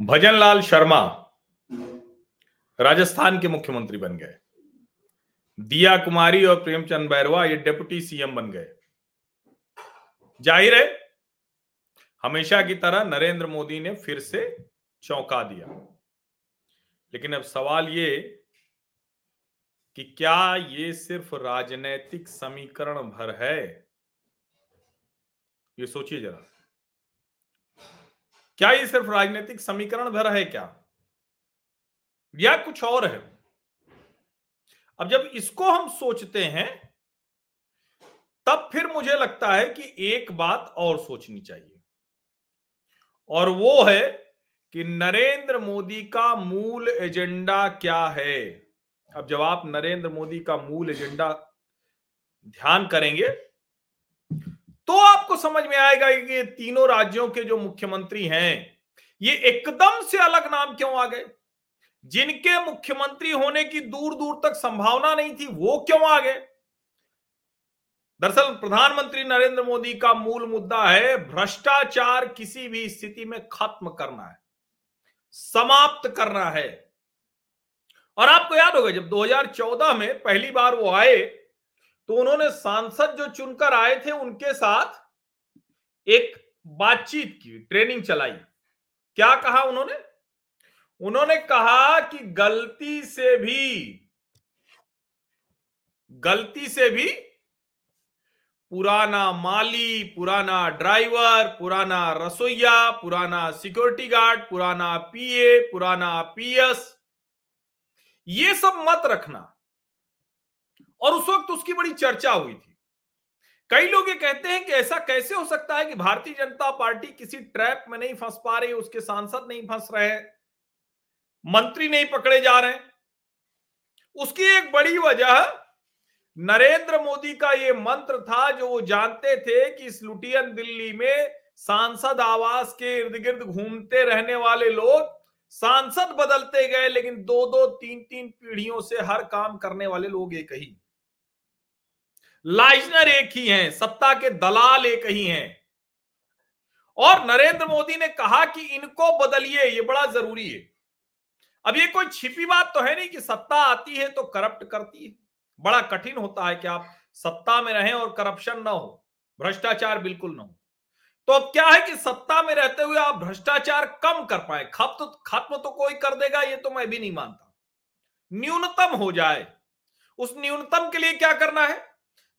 भजनलाल शर्मा राजस्थान के मुख्यमंत्री बन गए। दिया कुमारी और प्रेमचंद बैरवा ये डेप्यूटी सीएम बन गए। ज़ाहिर है, हमेशा की तरह नरेंद्र मोदी ने फिर से चौंका दिया। लेकिन अब सवाल ये कि क्या ये सिर्फ़ राजनैतिक समीकरण भर है? ये सोचिए जरा। क्या ये सिर्फ़ राजनीतिक समीकरण भर है क्या? या कुछ और है? अब जब इसको हम सोचते हैं, तब फिर मुझे लगता है कि एक बात और सोचनी चाहिए। और वो है कि नरेंद्र मोदी का मूल एजेंडा क्या है? अब जब आप नरेंद्र मोदी का मूल एजेंडा ध्यान करेंगे समझ में आएगा कि तीनों राज्यों के जो मुख्यमंत्री हैं, ये एकदम से अलग नाम क्यों आ गए? जिनके मुख्यमंत्री होने की दूर दूर तक संभावना नहीं थी, वो क्यों आ गए? दरअसल प्रधानमंत्री नरेंद्र मोदी का मूल मुद्दा है, भ्रष्टाचार किसी भी स्थिति में खत्म करना है, समाप्त करना है। और आपको याद होगा, जब 2014 में पहली बार वो आए तो उन्होंने सांसद जो चुनकर आए थे, उनके साथ एक बातचीत की, ट्रेनिंग चलाई। क्या कहा उन्होंने? उन्होंने कहा कि गलती से भी, गलती से भी पुराना माली, पुराना ड्राइवर, पुराना रसोईया, पुराना सिक्योरिटी गार्ड, पुराना पीए, पुराना पीएस, ये सब मत रखना। और उस वक्त उसकी बड़ी चर्चा हुई थी। कई लोग ये कहते हैं कि ऐसा कैसे हो सकता है कि भारतीय जनता पार्टी किसी ट्रैप में नहीं फंस पा रही उसके सांसद नहीं फंस रहे मंत्री नहीं पकड़े जा रहे उसकी एक बड़ी वजह नरेंद्र मोदी का ये मंत्र था जो वो जानते थे कि इस लुटियन दिल्ली में सांसद आवास के इर्द गिर्द घूमते रहने वाले लोग सांसद बदलते गए, लेकिन दो दो तीन तीन पीढ़ियों से हर काम करने वाले लोग एक ही। लाइजनर एक ही हैं, सत्ता के दलाल एक ही हैं। और नरेंद्र मोदी ने कहा कि इनको बदलिए, ये बड़ा ज़रूरी है। अब ये कोई छिपी बात तो है नहीं कि सत्ता आती है तो करप्ट करती है। बड़ा कठिन होता है कि आप सत्ता में रहें और करप्शन ना हो, भ्रष्टाचार बिल्कुल ना हो। तो अब क्या है कि सत्ता में रहते हुए आप भ्रष्टाचार कम कर पाए, खत्म खत्म तो कोई कर देगा, ये तो मैं भी नहीं मानता। न्यूनतम हो जाए, उस न्यूनतम के लिए क्या करना है?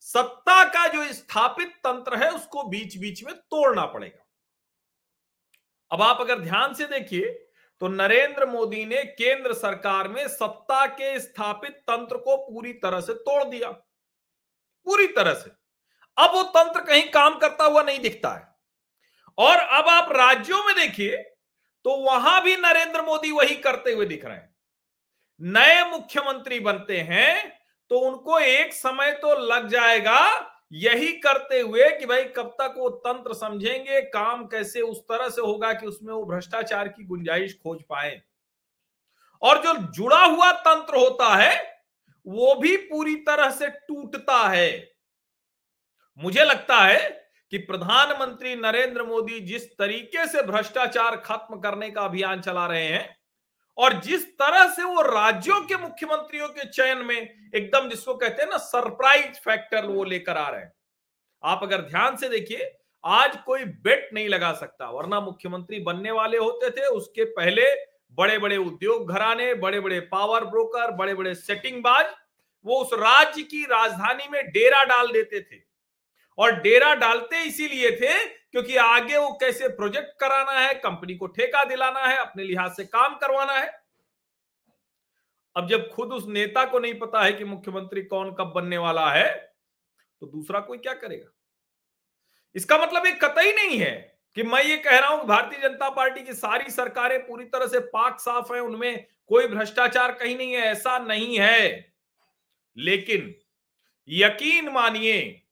सत्ता का जो स्थापित तंत्र है, उसको बीच बीच में तोड़ना पड़ेगा। अब आप अगर ध्यान से देखिए तो नरेंद्र मोदी ने केंद्र सरकार में सत्ता के स्थापित तंत्र को पूरी तरह से तोड़ दिया। पूरी तरह से। अब वो तंत्र कहीं काम करता हुआ नहीं दिखता है। और अब आप राज्यों में देखिए तो वहाँ भी नरेंद्र मोदी वही करते हुए दिख रहे हैं। नए मुख्यमंत्री बनते हैं तो उनको एक समय तो लग जाएगा यही करते हुए कि भाई कब तक वो तंत्र समझेंगे, काम कैसे उस तरह से होगा कि उसमें वो भ्रष्टाचार की गुंजाइश खोज पाए। और जो जुड़ा हुआ तंत्र होता है, वो भी पूरी तरह से टूटता है। मुझे लगता है कि प्रधानमंत्री नरेंद्र मोदी जिस तरीके से भ्रष्टाचार खत्म करने का अभियान चला रहे हैं और जिस तरह से वो राज्यों के मुख्यमंत्रियों के चयन में एकदम जिसको कहते हैं ना सरप्राइज़ फैक्टर वो लेकर आ रहे हैं। आप अगर ध्यान से देखिए, आज कोई बेट नहीं लगा सकता, वरना मुख्यमंत्री बनने वाले होते थे, उसके पहले बड़े बड़े उद्योग घराने बड़े बड़े पावर ब्रोकर बड़े बड़े सेटिंग बाज, वो उस राज्य की राजधानी में डेरा डाल देते थे। और डेरा डालते इसीलिए थे क्योंकि आगे वो कैसे प्रोजेक्ट कराना है, कंपनी को ठेका दिलाना है, अपने लिहाज से काम करवाना है। अब जब खुद उस नेता को नहीं पता है कि मुख्यमंत्री कौन कब बनने वाला है तो दूसरा कोई क्या करेगा? इसका मतलब एक कतई नहीं है कि मैं ये कह रहा हूँ भारतीय जनता पार्टी की सारी सरकारें पूरी तरह से पाक साफ़ है, उनमें कोई भ्रष्टाचार कहीं नहीं है, ऐसा नहीं है। लेकिन यकीन मानिए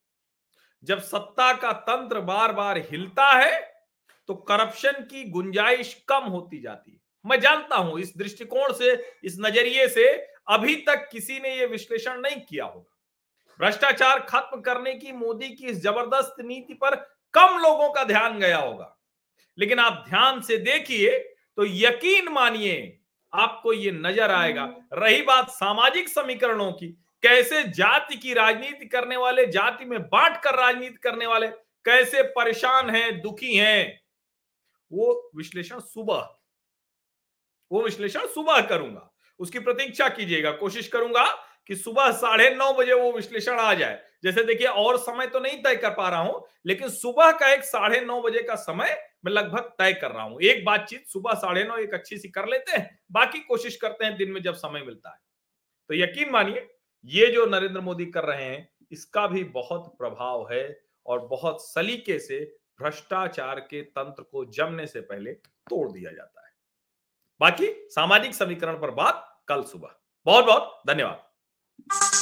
जब सत्ता का तंत्र बार बार हिलता है तो करप्शन की गुंजाइश कम होती जाती है। मैं जानता हूँ, इस दृष्टिकोण से, इस नज़रिए से अभी तक किसी ने यह विश्लेषण नहीं किया होगा। भ्रष्टाचार खत्म करने की मोदी की इस ज़बरदस्त नीति पर कम लोगों का ध्यान गया होगा। लेकिन आप ध्यान से देखिए तो यकीन मानिए, आपको ये नज़र आएगा। रही बात सामाजिक समीकरणों की कैसे जाति की राजनीति करने वाले, जाति में बांट कर राजनीति करने वाले, कैसे परेशान हैं, दुखी हैं, वो विश्लेषण सुबह, वो विश्लेषण सुबह करूँगा। उसकी प्रतीक्षा कीजिएगा, कोशिश करूँगा कि सुबह साढ़े नौ बजे वो विश्लेषण आ जाए। जैसे देखिए, और समय तो नहीं तय कर पा रहा हूँ, लेकिन सुबह का एक साढ़े नौ बजे का समय मैं लगभग तय कर रहा हूँ। एक बातचीत सुबह साढ़े नौ एक अच्छी सी कर लेते हैं, बाकी कोशिश करते हैं दिन में जब समय मिलता है। तो यकीन मानिए ये जो नरेंद्र मोदी कर रहे हैं, इसका भी बहुत प्रभाव है और बहुत सलीके से भ्रष्टाचार के तंत्र को जमने से पहले तोड़ दिया जाता है। बाकी सामाजिक समीकरण पर बात कल सुबह। बहुत बहुत धन्यवाद।